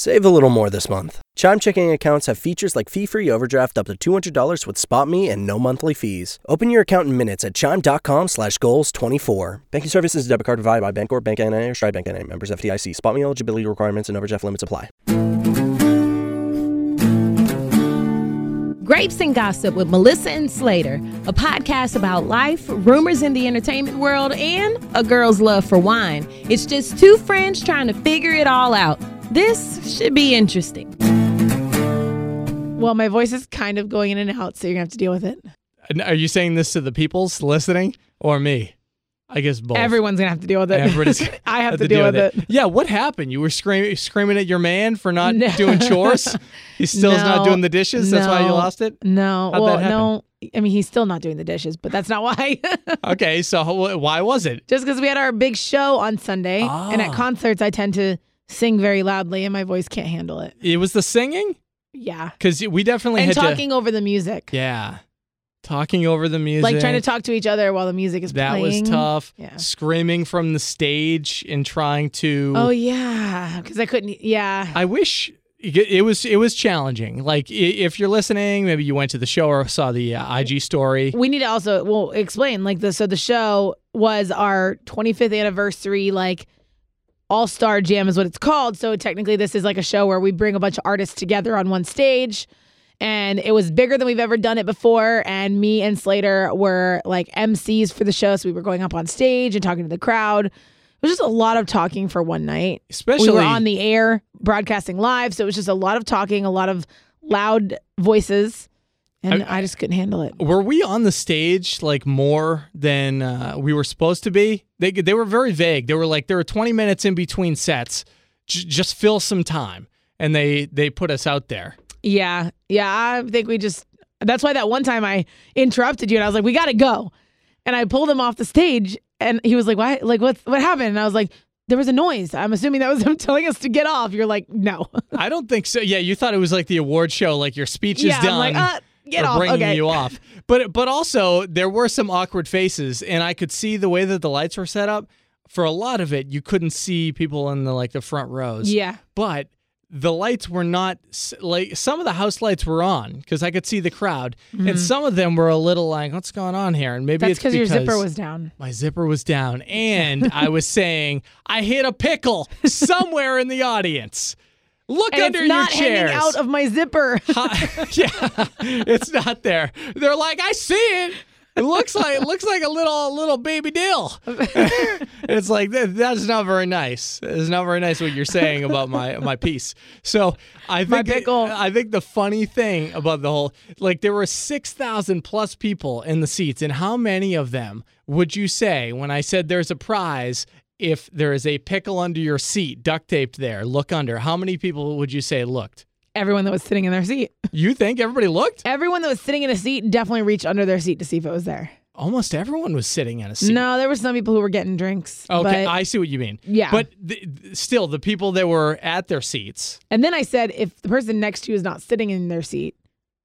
Save a little more this month. Chime checking accounts have features like fee-free overdraft up to $200 with SpotMe and no monthly fees. Open your account in minutes at chime.com slash goals 24. Banking services debit card provided by Bancorp, Bank NA, or Stride Bank NA. Members FDIC. SpotMe eligibility requirements and overdraft limits apply. Grapes and Gossip with Melissa and Slater, a podcast about life, rumors in the entertainment world, and a girl's love for wine. It's just two friends trying to figure it all out. This should be interesting. Well, my voice is kind of going in and out, so you're gonna have to deal with it. Are you saying this to the people's listening or me? I guess both. Everyone's gonna have to deal with it. Everybody's I have, to, deal, with it. Yeah, what happened? You were screaming screaming at your man for not No. doing chores? He still is not doing the dishes? That's why you lost it? No, How'd well, that no. I mean, he's still not doing the dishes, but that's not why. Okay, so why was it? Just because we had our big show on Sunday, and at Ah. concerts, I tend to sing very loudly, and my voice can't handle it. It was the singing? Yeah, Because we definitely and had talking over the music. Yeah. Talking over the music. like trying to talk to each other while the music is That playing. was tough. Yeah. Screaming from the stage and trying to. Oh yeah, because I couldn't. Yeah, I wish it it was it was challenging. Like if you're listening, maybe you went to the show or saw the uh, IG story. we need to also well explain like the so the show was our 25th anniversary like all star jam is what it's called. So technically this is like a show where we bring a bunch of artists together on one stage. And it was bigger than we've ever done it before. And me and slater were like mcs for the show. So we were going up on stage and talking to the crowd. It was just a lot of talking for one night. Especially we were on the air broadcasting live. So it was just a lot of talking a lot of loud voices and I- I just couldn't handle it Were we on the stage like more than uh, we were supposed to be? They they were very vague. They were like there were 20 minutes in between sets. J- just fill some time, and they they put us out there. Yeah. Yeah. I think we just, that's why that one time I interrupted you and I was like, we got to go. And I pulled him off the stage and he was like, why? Like, what, what happened? And I was like, there was a noise. I'm assuming that was him telling us to get off. You're like, no. I don't think so. Yeah, you thought it was like the award show, like your speech is yeah. done. I'm like, uh, get off. bringing Okay. you off. But but also there were some awkward faces, and I could see the way that the lights were set up. For a lot of it, you couldn't see people in the like the front rows. Yeah. but the lights were not like some of the house lights were on because I could see the crowd, and some of them were a little like, "What's going on here?" And maybe Mm-hmm. That's it's because your zipper was down. my zipper was down, and I was saying I hit a pickle somewhere in the audience. Look And under it's not your chairs. hanging out of my zipper. yeah, it's not there. They're like, I see it. It looks like it looks like a little little baby dill. it's like that, that's not very nice. It's not very nice what you're saying about my my piece. So I My think pickle. I think the funny thing about the whole like there were six thousand plus people in the seats, and how many of them would you say when I said there's a prize? If there is a pickle under your seat, duct taped there, look under. How many people would you say looked? Everyone that was sitting in their seat. You think everybody looked? Everyone that was sitting in a seat definitely reached under their seat to see if it was there. Almost everyone was sitting in a seat. No, there were some people who were getting drinks. Okay, I see what you mean. Yeah. But th- th- still, the people that were at their seats, And then I said, if the person next to you is not sitting in their seat,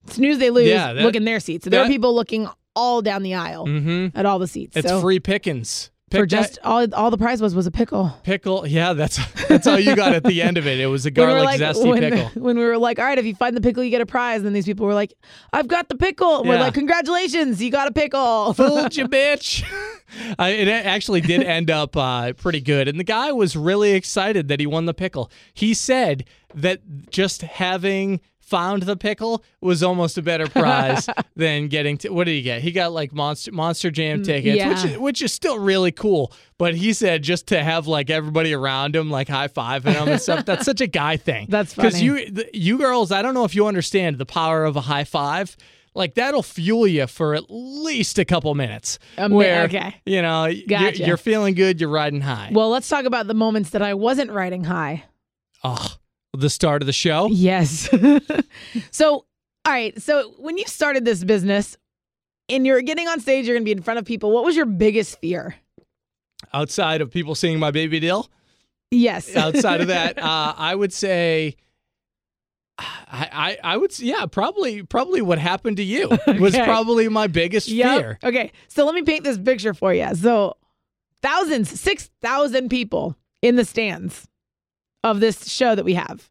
snooze they lose, Yeah, that- look in their seat. So there are people looking all down the aisle mm-hmm. at all the seats. it's so free pickings. For Pick that just all all the prize was was a pickle. pickle. Yeah, that's that's all you got at the end of it. It was a When we garlic like, zesty when, pickle. when we were like, all right, if you find the pickle, you get a prize. And then these people were like, I've got the pickle. And We're like, congratulations, you got a pickle. Fooled you, bitch. I, it actually did end up uh, pretty good, and the guy was really excited that he won the pickle. He said that just having found the pickle was almost a better prize than getting to what did he get? He got like monster monster jam tickets, which Mm, yeah. is, which is still really cool. But he said just to have like everybody around him like high fiving him and stuff. That's such a guy thing. That's because you the, you girls. I don't know if you understand the power of a high five. Like that'll fuel you for at least a couple minutes. Um, where okay. you know you're, you're feeling good, you're riding high. well, let's talk about the moments that I wasn't riding high. oh, the start of the show. Yes. so, all right. So, when you started this business and you're getting on stage, you're going to be in front of people. What was your biggest fear? Outside of people seeing my baby deal, Yes. outside of that, uh, I would say. I, I I would yeah probably probably what happened to you was probably my biggest Yep. fear. Okay. So, let me paint this picture for you. So, thousands, 6,000 people in the stands of this show that we have.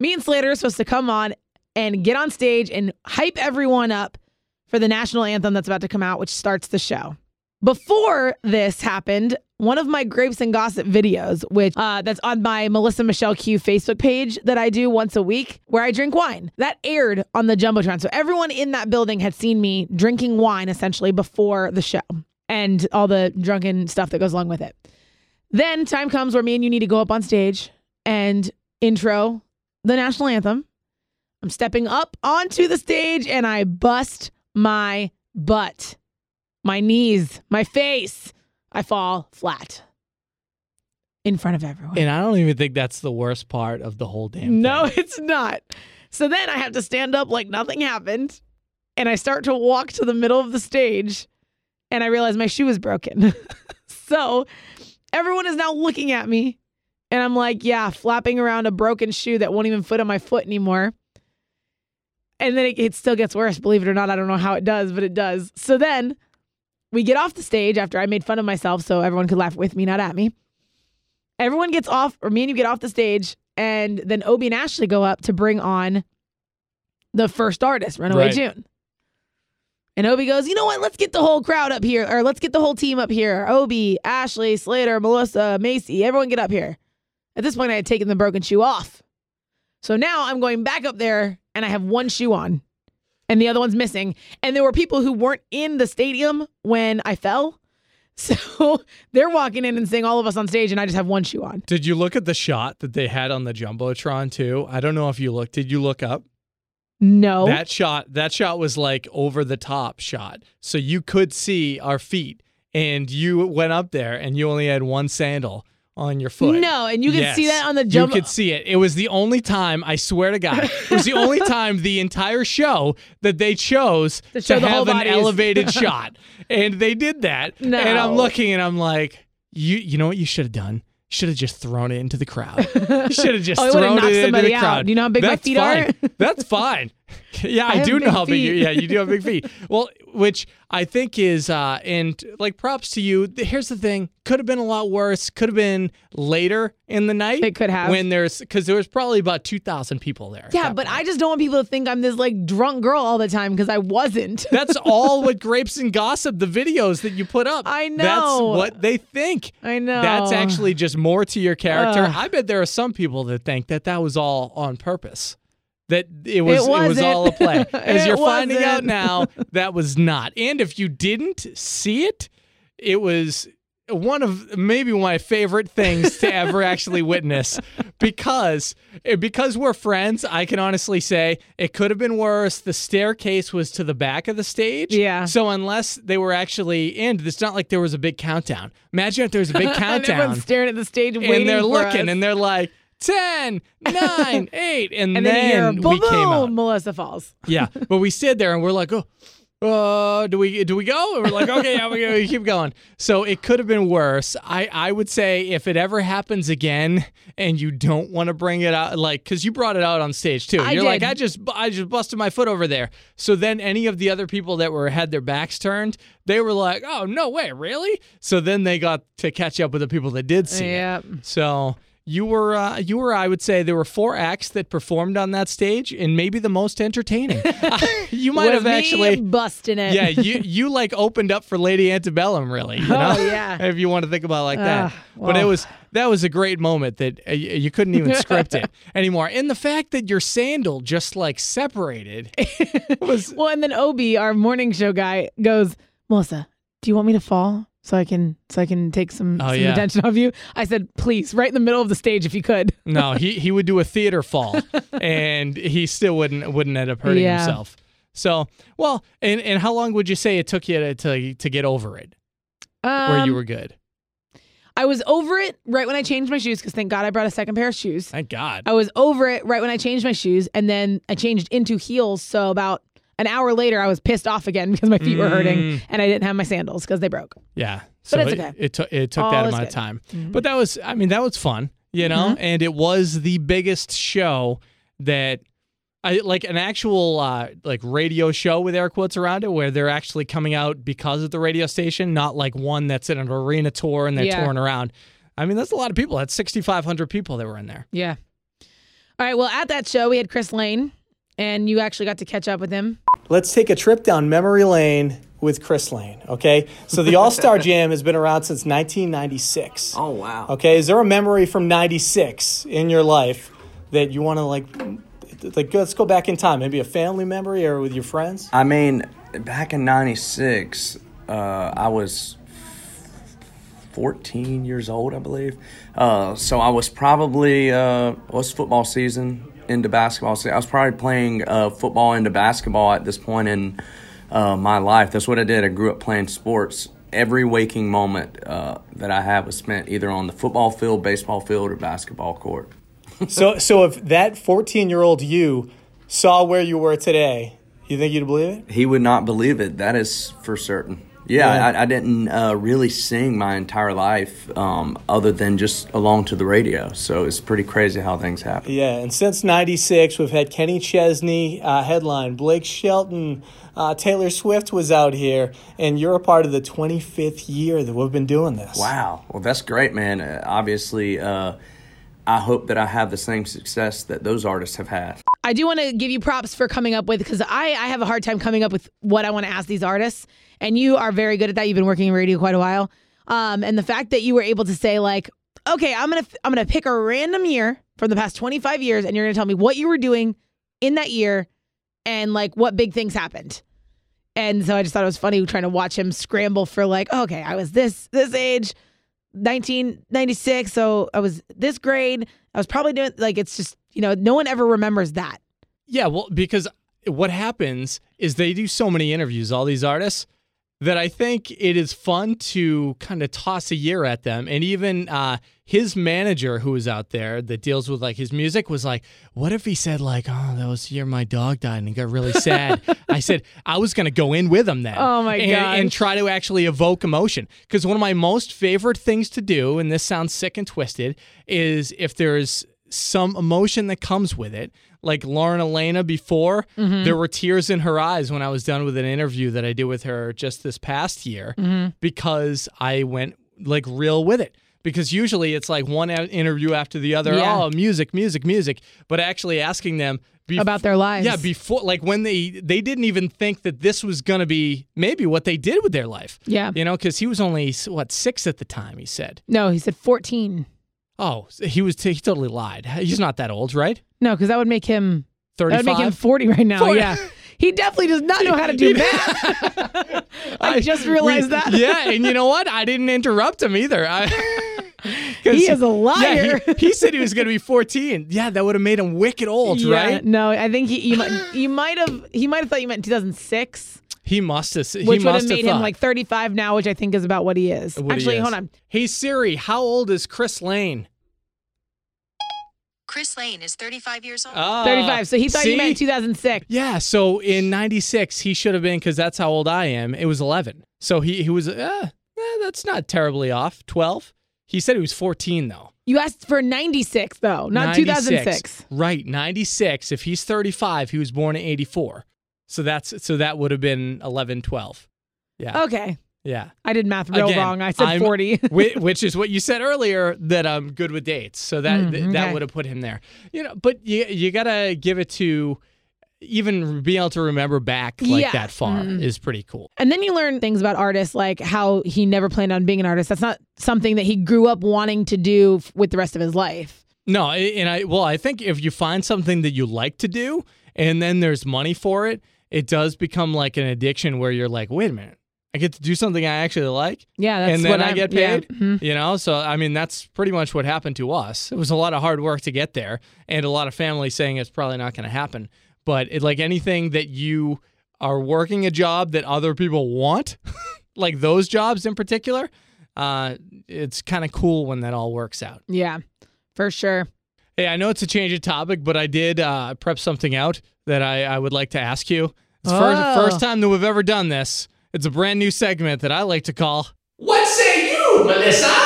me and Slater are supposed to come on and get on stage and hype everyone up for the national anthem that's about to come out, which starts the show. Before this happened, one of my grapes and gossip videos, which uh, that's on my Melissa Michelle Q Facebook page that I do once a week, where I drink wine, that aired on the jumbotron. So everyone in that building had seen me drinking wine essentially before the show and all the drunken stuff that goes along with it. Then time comes where me and you need to go up on stage and intro the national anthem. I'm stepping up onto the stage and I bust my butt, my knees, my face. I fall flat in front of everyone. And I don't even think that's the worst part of the whole damn thing. No, thing. it's not. So then I have to stand up like nothing happened. And I start to walk to the middle of the stage and I realize my shoe is broken. so everyone is now looking at me. And I'm like, yeah, flapping around a broken shoe that won't even fit on my foot anymore. And then it, it still gets worse, believe it or not. I don't know how it does, but it does. So then we get off the stage after I made fun of myself so everyone could laugh with me, not at me. Everyone gets off, or me and you get off the stage, and then Obie and Ashley go up to bring on the first artist, Runaway Right. June. And Obie goes, you know what? Let's get the whole crowd up here, or let's get the whole team up here. Obie, Ashley, Slater, Melissa, Macy, everyone get up here. At this point, I had taken the broken shoe off. So now I'm going back up there and I have one shoe on and the other one's missing. And there were people who weren't in the stadium when I fell. So they're walking in and seeing all of us on stage and I just have one shoe on. Did you look at the shot that they had on the jumbotron too? I don't know if you looked. Did you look up? No. That shot, that shot was like over the top shot. So you could see our feet and you went up there and you only had one sandal on your foot. No, and you can see that on the jump. You could see it. It was the only time, I swear to God, it was the only time the entire show that they chose To to, show the whole have an elevated shot. And they did that. No. And I'm looking and I'm like, you you know what you should have done? Should have just thrown it into the crowd. You should have just Oh, thrown it into the out. crowd. Do you know how big my That's feet fine. are? That's fine. Yeah, I, have do know how big you yeah, you do have big feet. Well, which I think is uh and like props to you. Here's the thing. Could have been a lot worse. Could have been later in the night. It could have. When there's cuz there was probably about 2000 people there. yeah, but point. I just don't want people to think I'm this like drunk girl all the time because I wasn't. That's all what grapes and gossip the videos that you put up. I know. That's what they think. I know. That's actually just more to your character. Ugh. I bet there are some people that think that that was all on purpose. That it was it, was wasn't. all a play. As you're finding out now, that was not. And if you didn't see it, it was one of maybe my favorite things to ever actually witness because eh, because we're friends I can honestly say it could have been worse the staircase was to the back of the stage Yeah. so unless they were actually in it's not like there was a big countdown imagine if there was a big and countdown everyone's staring at the stage waiting and they're looking us. and they're like 10 9 8 and, and then, you hear boom, we came out Melissa falls. yeah, but we stood there and we're like, oh, uh, do we do we go? And we're like, okay, yeah, we, go, we keep going. So it could have been worse. I I would say if it ever happens again and you don't want to bring it out, like, because you brought it out on stage too. I You're like. I just I just busted my foot over there. So then any of the other people that were had their backs turned, they were like, oh no way, really? So then they got to catch up with the people that did see it. Yeah. So you were, uh, you were, I would say, there were four acts that performed on that stage, and maybe the most entertaining. you might have actually, busting it. yeah, you you like opened up for Lady Antebellum, really. You know? Oh, yeah. if you want to think about it like that. Ah, But it was that was a great moment that uh, you couldn't even script it anymore. And the fact that your sandal just like separated was Well, and then Obie, our morning show guy, goes, Melissa, do you want me to fall so I can so I can take some, Oh, some yeah. attention off you? I said, please, right in the middle of the stage if you could. no, he he would do a theater fall, and he still wouldn't wouldn't end up hurting Yeah. himself. So, well, and and how long would you say it took you to to, to get over it, where you Um, were good? I was over it right when I changed my shoes because thank God I brought a second pair of shoes. Thank God. I was over it right when I changed my shoes, and then I changed into heels. So about an hour later, I was pissed off again because my feet were hurting Mm. and I didn't have my sandals because they broke. Yeah. So it's it, okay. it took it took All that amount of time, Mhm. but that was I mean that was fun, you know, Mhm. and it was the biggest show that. I, like an actual uh, like radio show with air quotes around it, where they're actually coming out because of the radio station, not like one that's in an arena tour and they're Yeah. touring around. I mean, that's a lot of people. That's sixty five hundred people that were in there. Yeah. All right. Well, at that show, we had Chris Lane, and you actually got to catch up with him. Let's take a trip down memory lane with Chris Lane, okay? So the All Star Jam has been around since 1996. Oh wow. Okay, is there a memory from 96 in your life that you want to like like let's go back in time, maybe a family memory or with your friends? I mean, back in '96, uh, I was 14 years old, I believe. Uh, so I was probably uh, was football season into basketball. So I was probably playing uh, football into basketball at this point in uh, my life. That's what I did. I grew up playing sports. Every waking moment uh, that I had was spent either on the football field, baseball field, or basketball court. so so if that 14-year-old you saw where you were today, you think you'd believe it? He would not believe it. That is for certain. Yeah, Yeah. I, I didn't uh, really sing my entire life um, other than just along to the radio. So it's pretty crazy how things happen. Yeah, and since '96, we've had Kenny Chesney uh, headline, Blake Shelton, uh, Taylor Swift was out here, and you're a part of the 25th year that we've been doing this. Wow. Well, that's great, man. Uh, obviously, uh, I hope that I have the same success that those artists have had. I do want to give you props for coming up with because I, I have a hard time coming up with what I want to ask these artists, and you are very good at that. You've been working in radio quite a while, um, and the fact that you were able to say like, okay, I'm gonna I'm gonna pick a random year from the past 25 years, and you're gonna tell me what you were doing in that year, and like what big things happened. And so I just thought it was funny trying to watch him scramble for like, okay, I was this this age, 1996, so I was this grade. I was probably doing like it's just you know no one ever remembers that. Yeah, well, because what happens is they do so many interviews, all these artists, that I think it is fun to kind of toss a year at them. And even uh, his manager, who was out there that deals with like his music, was like, "What if he said like, oh, that was the year my dog died and he got really sad?" I said I was gonna go in with him then. Oh, my and, gosh. And try to actually evoke emotion because one of my most favorite things to do, and this sounds sick and twisted, is if there's some emotion that comes with it. Like Lauren Alaina before, mm-hmm. there were tears in her eyes when I was done with an interview that I did with her just this past year mm-hmm. because I went like real with it. Because usually it's like one interview after the other. Yeah. Oh, music, music, music. But actually asking them bef- About their lives. Yeah, before like when they they didn't even think that this was gonna be maybe what they did with their life. Yeah. You know, because he was only what six at the time. He said. No, he said 14. Oh, he was. T- he totally lied. He's not that old, right? No, because that would make him that would make him 40 right now. 40. Yeah. He definitely does not know how to do math. I just realized that. yeah, and you know what? I didn't interrupt him either. I, He is a Yeah, liar. he, he said he was going to be 14. Yeah, that would have made him wicked old, Yeah, right? No, I think he you might, you might have he might have thought you meant 2006, He must have. He which would have made him like 35 now, which I think is about what he is. what he Actually, is. hold on. Hey Siri, how old is Chris Lane? Chris Lane is 35 years old. Ah, 35. So he thought you see? meant 2006. Yeah, so in 96, he should have been, because that's how old I am. It was 11. So he, he was, uh, eh, that's not terribly off. 12. He said he was 14, though. You asked for 96 though, not 96. 2006. Right, 96. If he's 35, he was born in 84. So that's so that would have been 11, 12. Yeah. Okay. Yeah. I did math real Again, wrong. I said I'm- 40. Which is what you said earlier that I'm good with dates. So that Mm, th- that would have put him there. You know, but you you got to give it to even being able to remember back like Yeah. that far Mm. is pretty cool. And then you learn things about artists, like how he never planned on being an artist. That's not something that he grew up wanting to do with the rest of his life. No, and I well, I think if you find something that you like to do and then there's money for it, it does become like an addiction where you're like, wait a minute, I get to do something I actually like. Yeah, that's and then what I I'm- get yeah, paid. mhm. You know, so I mean that's pretty much what happened to us. It was a lot of hard work to get there, and a lot of family saying it's probably not going to happen. But it, like anything that you are working a job that other people want, like those jobs in particular, uh, it's kind of cool when that all works out. Yeah, for sure. Hey, I know it's a change of topic, but I did uh, prep something out that I, I would like to ask you. It's the first, Oh. first time that we've ever done this. It's a brand new segment that I like to call What Say You, Melissa?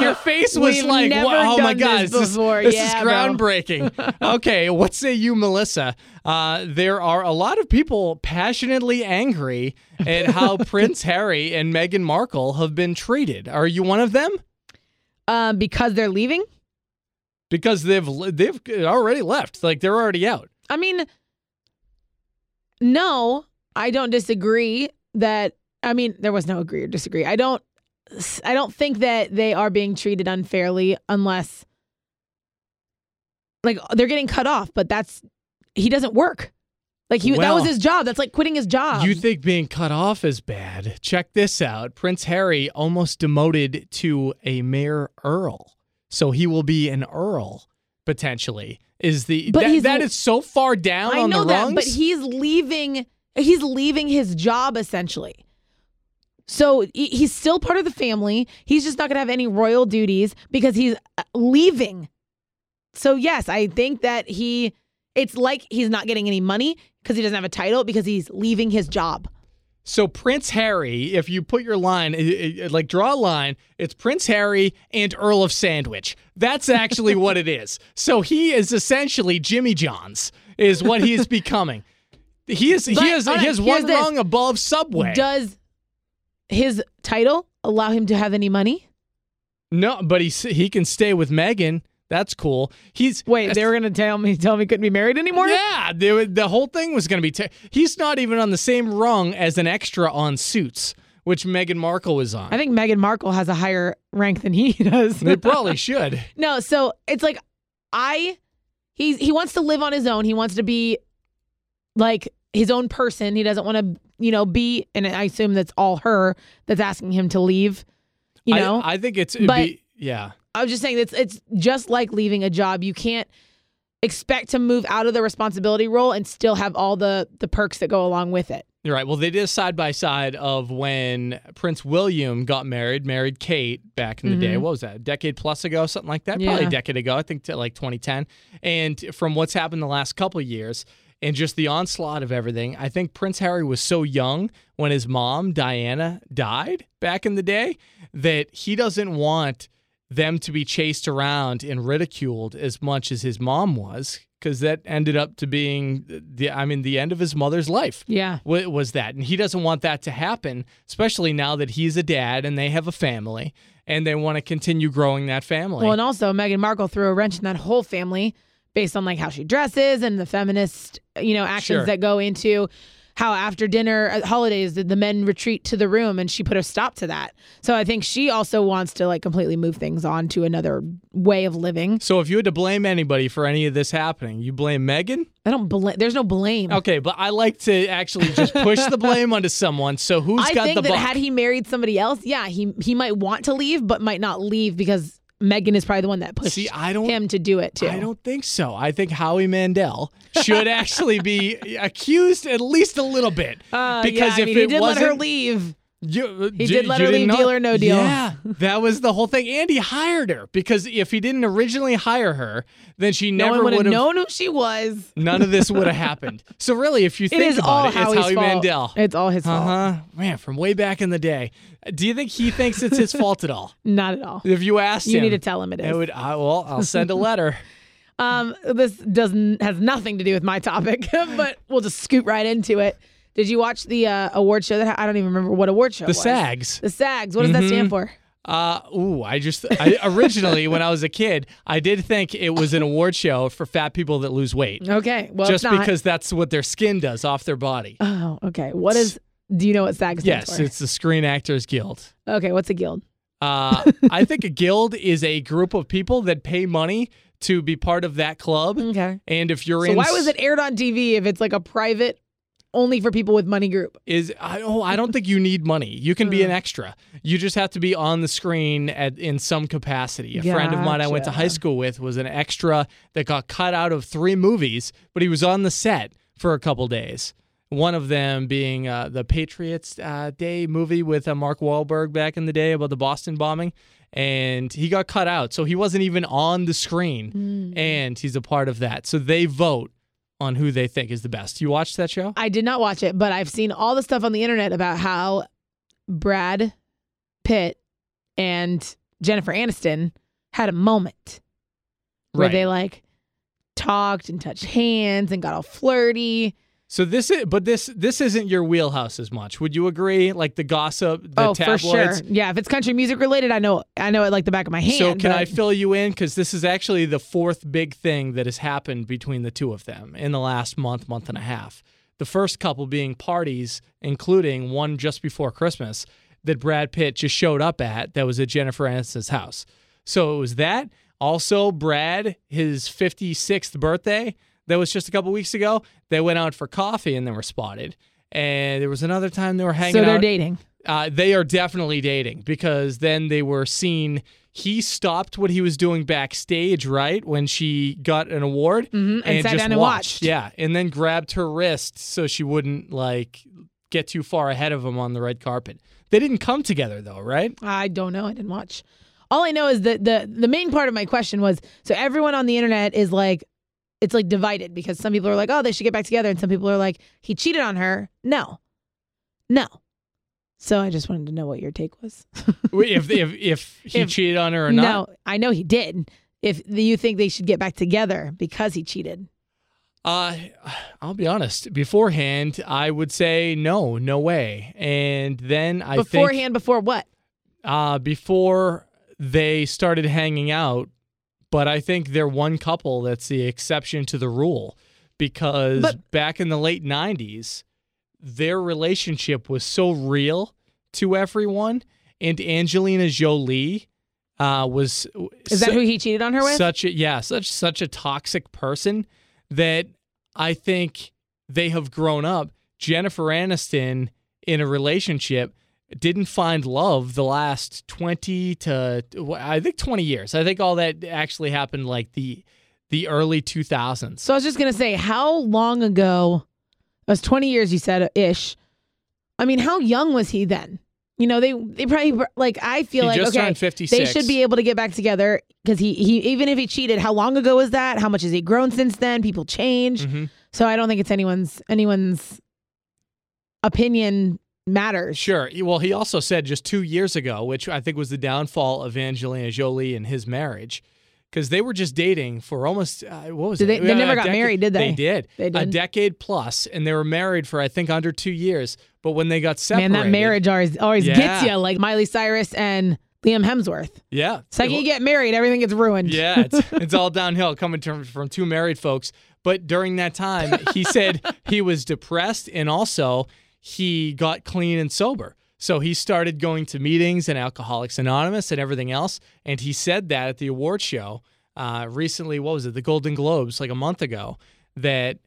Your face was We've like, wow, oh my God, this this, is- before. this Yeah, is groundbreaking. okay, what say you, Melissa? Uh, there are a lot of people passionately angry at how Prince Harry and Meghan Markle have been treated. Are you one of them? Um, because they're leaving. Because they've they've already left. Like they're already out. I mean, no, I don't disagree that. I mean, there was no agree or disagree. I don't. I don't think that they are being treated unfairly unless, like, they're getting cut off. But that's he doesn't work. Like he that was his job. That's like quitting his job. You think being cut off is bad? Check this out. Prince Harry almost demoted to a mayor earl. So he will be an earl potentially. Is the But that, that is so far down I on know the that, rungs? but he's leaving. He's leaving his job essentially. So he's still part of the family. He's just not going to have any royal duties because he's uh, leaving. So yes, I think that he. It's like he's not getting any money because he doesn't have a title because he's leaving his job. So Prince Harry, if you put your line, like draw a line, it's Prince Harry and Earl of Sandwich. That's actually what it is. So he is essentially Jimmy John's, is what he is becoming. He is But, he is hold he has one this. rung above Subway. Does his title allow him to have any money? no, but he he can stay with Meghan. That's cool. He's Wait, they were going to tell me tell me he couldn't be married anymore. Yeah, they the whole thing was going to be. he's not even on the same rung as an extra on Suits, which Meghan Markle was on. I think Meghan Markle has a higher rank than he does. they probably should. No, so it's like I he's he wants to live on his own. He wants to be like his own person. He doesn't want to, you know, be and I assume that's all her that's asking him to leave. You I- know? I, think it's it'd But- be, yeah. I was just saying it's it's just like leaving a job. You can't expect to move out of the responsibility role and still have all the the perks that go along with it. You're right. Well, they did a side by side of when Prince William got married, married Kate back in the day. What was that? A decade plus ago, something like that. Probably Mm-hmm. A decade ago. I think to like 2010. And from what's happened the last couple of years and just the onslaught of everything, I think Prince Harry was so young when his mom Diana died back in the day that he doesn't want them to be chased around and ridiculed as much as his mom was because that ended up to being the I mean the end of his mother's life Yeah. wa- was that. And he doesn't want that to happen, especially now that he's a dad and they have a family and they want to continue growing that family. Well, and also Meghan Markle threw a wrench in that whole family based on like how she dresses and the feminist, you know, actions Sure. that go into how after dinner at holidays did the men retreat to the room and she put a stop to that. So I think she also wants to like completely move things on to another way of living. so if you had to blame anybody for any of this happening, you blame Meghan? I don't blame. There's no blame. Okay, but I like to actually just push the blame onto someone. So who's I got think the that buck? had he married somebody else, yeah, he he might want to leave, but might not leave because Meghan is probably the one that pushed See, I don't him to do it too. I don't think so. I think Howie Mandel should actually be accused at least a little bit. Uh, because yeah, I if mean, it let her leave. You, He d- did let you her didn't leave, know- deal or no deal. Yeah, that was the whole thing. And he hired her because if he didn't originally hire her, then she No never would have known who she was. None of this would have happened. So really, if you think is about all it, it's Howie fault. Mandel. It's all his Uh fault. huh. Man, from way back in the day. Do you think he thinks it's his fault at all? Not at all. If you asked You him, need to tell him it It is. would. I, well, I'll send a letter. Um, this doesn't has nothing to do with my topic, but we'll just scoot right into it. Did you watch the uh, award show? That I don't even remember what award show. The was. SAGs. The SAGs. What does that stand for? Uh, ooh, I just I, originally when I was a kid, I did think it was an award show for fat people that lose weight, Okay. Well, just because that's what their skin does off their body. Oh, okay. What is? Do you know what SAG stands Yes, for? it's the Screen Actors Guild. okay. What's a guild? Uh, I think a guild is a group of people that pay money to be part of that club. Okay. And if you're So in, why was it aired on TV if it's like a private, only for people with money group? Is I oh I don't think you need money. You can be an extra. You just have to be on the screen at in some capacity. A friend of mine I went to high school with was an extra that got cut out of three movies, but he was on the set for a couple days. One of them being uh, the Patriots uh, Day movie with uh, Mark Wahlberg back in the day about the Boston bombing, and he got cut out, so he wasn't even on the screen, and he's a part of that. So they vote on who they think is the best. You watched that show? I did not watch it, but I've seen all the stuff on the internet about how Brad Pitt and Jennifer Aniston had a moment where Right. they like talked and touched hands and got all flirty. So this is, but this this isn't your wheelhouse as much. Would you agree? Like the gossip, the oh, for sure. Yeah, if it's country music related, I know I know it like the back of my hand. So can I fill you in? Because this is actually the fourth big thing that has happened between the two of them in the last month, month and a half. The first couple being parties, including one just before Christmas that Brad Pitt just showed up at that was at Jennifer Aniston's house. So it was that. Also, Brad, his 56th birthday, that was just a couple weeks ago. They went out for coffee and they were spotted. And there was another time they were hanging So they're out. dating. Uh, they are definitely dating because then they were seen. He stopped what he was doing backstage, right when she got an award, Mhm, and sat just down and watched. Yeah, and then grabbed her wrist so she wouldn't like get too far ahead of him on the red carpet. They didn't come together though, right? I don't know. I didn't watch. All I know is that the the main part of my question was so everyone on the internet is like it's like divided because some people are like, oh, they should get back together, and some people are like, he cheated on her. No, no. So I just wanted to know what your take was. if if if he If- cheated on her or not. No, I know he did. If you think they should get back together because he cheated, Uh, I'll be honest. Beforehand, I would say no, no way. And then I think beforehand, before what? uh, before they started hanging out. But I think they're one couple that's the exception to the rule because But- back in the late 90s, their relationship was so real to everyone. And Angelina Jolie uh, was. Is that who he cheated on her with? Such a yeah, such such a toxic person that I think they have grown up. Jennifer Aniston in a relationship didn't find love the last 20 to I think 20 years. I think all that actually happened like the the early 2000s. So I was just gonna say, how long ago? It was twenty years. You said ish. I mean, how young was he then? You know, they they probably like. I feel He like okay, turned 56. they should be able to get back together because he he even if he cheated, how long ago was that? How much has he grown since then? People change, Mhm. so I don't think it's anyone's anyone's opinion matters. Sure. Well, he also said just 2 years ago, which I think was the downfall of Angelina Jolie and his marriage. Because they were just dating for almost uh, what was Did it? they- they never got married, did they? They did. They did A decade plus, and they were married for I think under two years. But when they got separated, Man, that marriage always always Yeah. gets you like Miley Cyrus and Liam Hemsworth. yeah, Second you get married, everything gets ruined. Yeah, it's, it's all downhill coming to, from two married folks. But during that time, he said he was depressed and also he got clean and sober. So he started going to meetings and Alcoholics Anonymous and everything else. And he said that at the award show uh, recently, what was it, the Golden Globes, like a month ago, that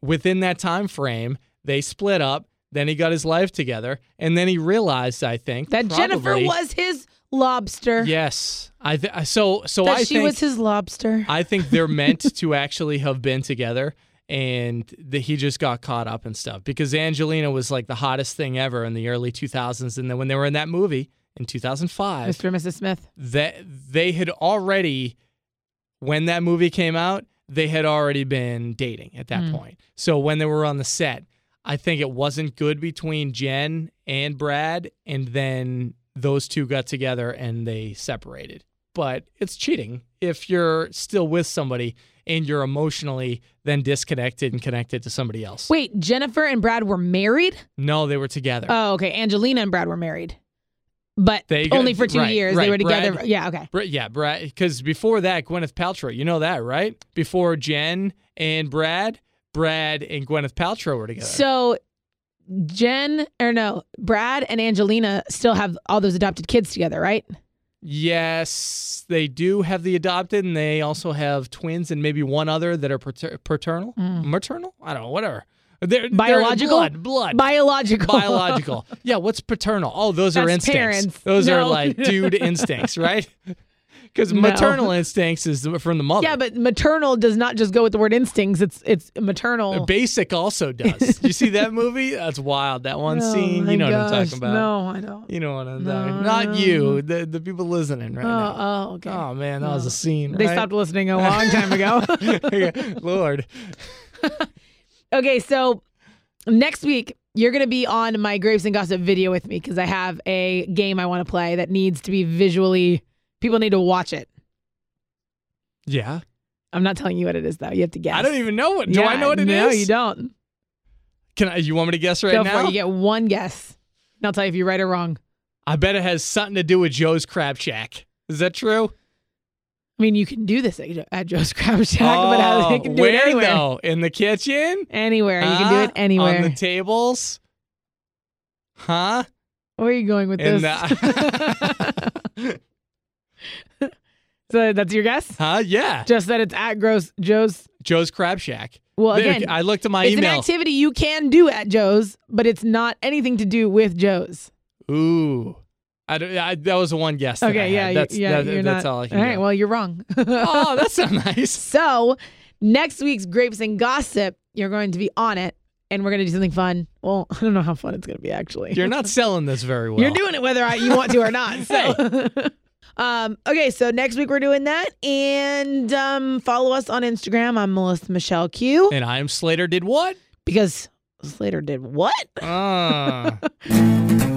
within that time frame, they split up. Then he got his life together. And then he realized, I think, That Jennifer was his lobster. Yes. I th- so so that I she think was his lobster. I think they're meant to actually have been together and that he just got caught up and stuff because Angelina was like the hottest thing ever in the early 2000s and then when they were in that movie in 2005 Mr. and Mrs. Smith. that they had already when that movie came out they had already been dating at that hmm. point. So when they were on the set I think it wasn't good between Jen and Brad and then those two got together and they separated but it's cheating if you're still with somebody and you're emotionally then disconnected and connected to somebody else. Wait, Jennifer and Brad were married? No, they were together. Oh, okay. Angelina and Brad were married. But They only for two right, years. right. They were together. Brad- yeah, okay. Yeah, Brad. Because before that, Gwyneth Paltrow, you know that, right? Before Jen and Brad, Brad and Gwyneth Paltrow were together. So Jen or no, Brad and Angelina still have all those adopted kids together, right? Yes, they do have the adopted, and they also have twins and maybe one other that are pater- paternal, maternal. I don't know, whatever. They're, they're Mm. Biological? blood, blood. Biological. biological. Yeah, what's paternal? Oh, those are instincts. parents. Those are like dude instincts, right? Because No. maternal instincts is from the mother. yeah, but maternal does not just go with the word instincts. It's it's maternal. Basic also does. you see that movie? That's wild. That one Oh scene. You know what I'm talking about. No, I don't. You know what I'm No, talking Not no, you, the, the people listening right Oh, now. oh, okay. Oh, man, that was a scene. They right? stopped listening a long time ago. Lord. Okay, so next week you're going to be on my Grapes and Gossip video with me because I have a game I want to play that needs to be visually. People need to watch it. Yeah. I'm not telling you what it is though. You have to guess. I don't even know what. Do I know what it is? no, you don't. Can I? You want me to guess right Go now? for it. You get one guess. And I'll tell you if you're right or wrong. I bet it has something to do with Joe's Crab Shack. Is that true? I mean, you can do this at, Joe's Crab Shack, but how Oh, you can do where it anywhere. though? In the kitchen? Anywhere. You can do it anywhere. On the tables? Huh? Where are you going with In this? the- so that's your guess? huh? Yeah. Just that it's at Gross Joe's. Joe's Crab Shack. Well, There, again, I looked at my it's an email. activity you can do at Joe's, but it's not anything to do with Joe's. Ooh. I, don't- I, that was the one guess. that Okay, yeah, That's, yeah, that- that's not. all I can all right, do. well, you're wrong. oh, that's so nice. So, next week's Grapes and Gossip, you're going to be on it, and we're going to do something fun. Well, I don't know how fun it's going to be, actually. You're not selling this very well. You're doing it whether I, you want to or not. So, um, okay, so next week we're doing that, and um, follow us on Instagram. I'm Melissa Michelle Q And I am Slater. Did what? because Slater did what? Ah.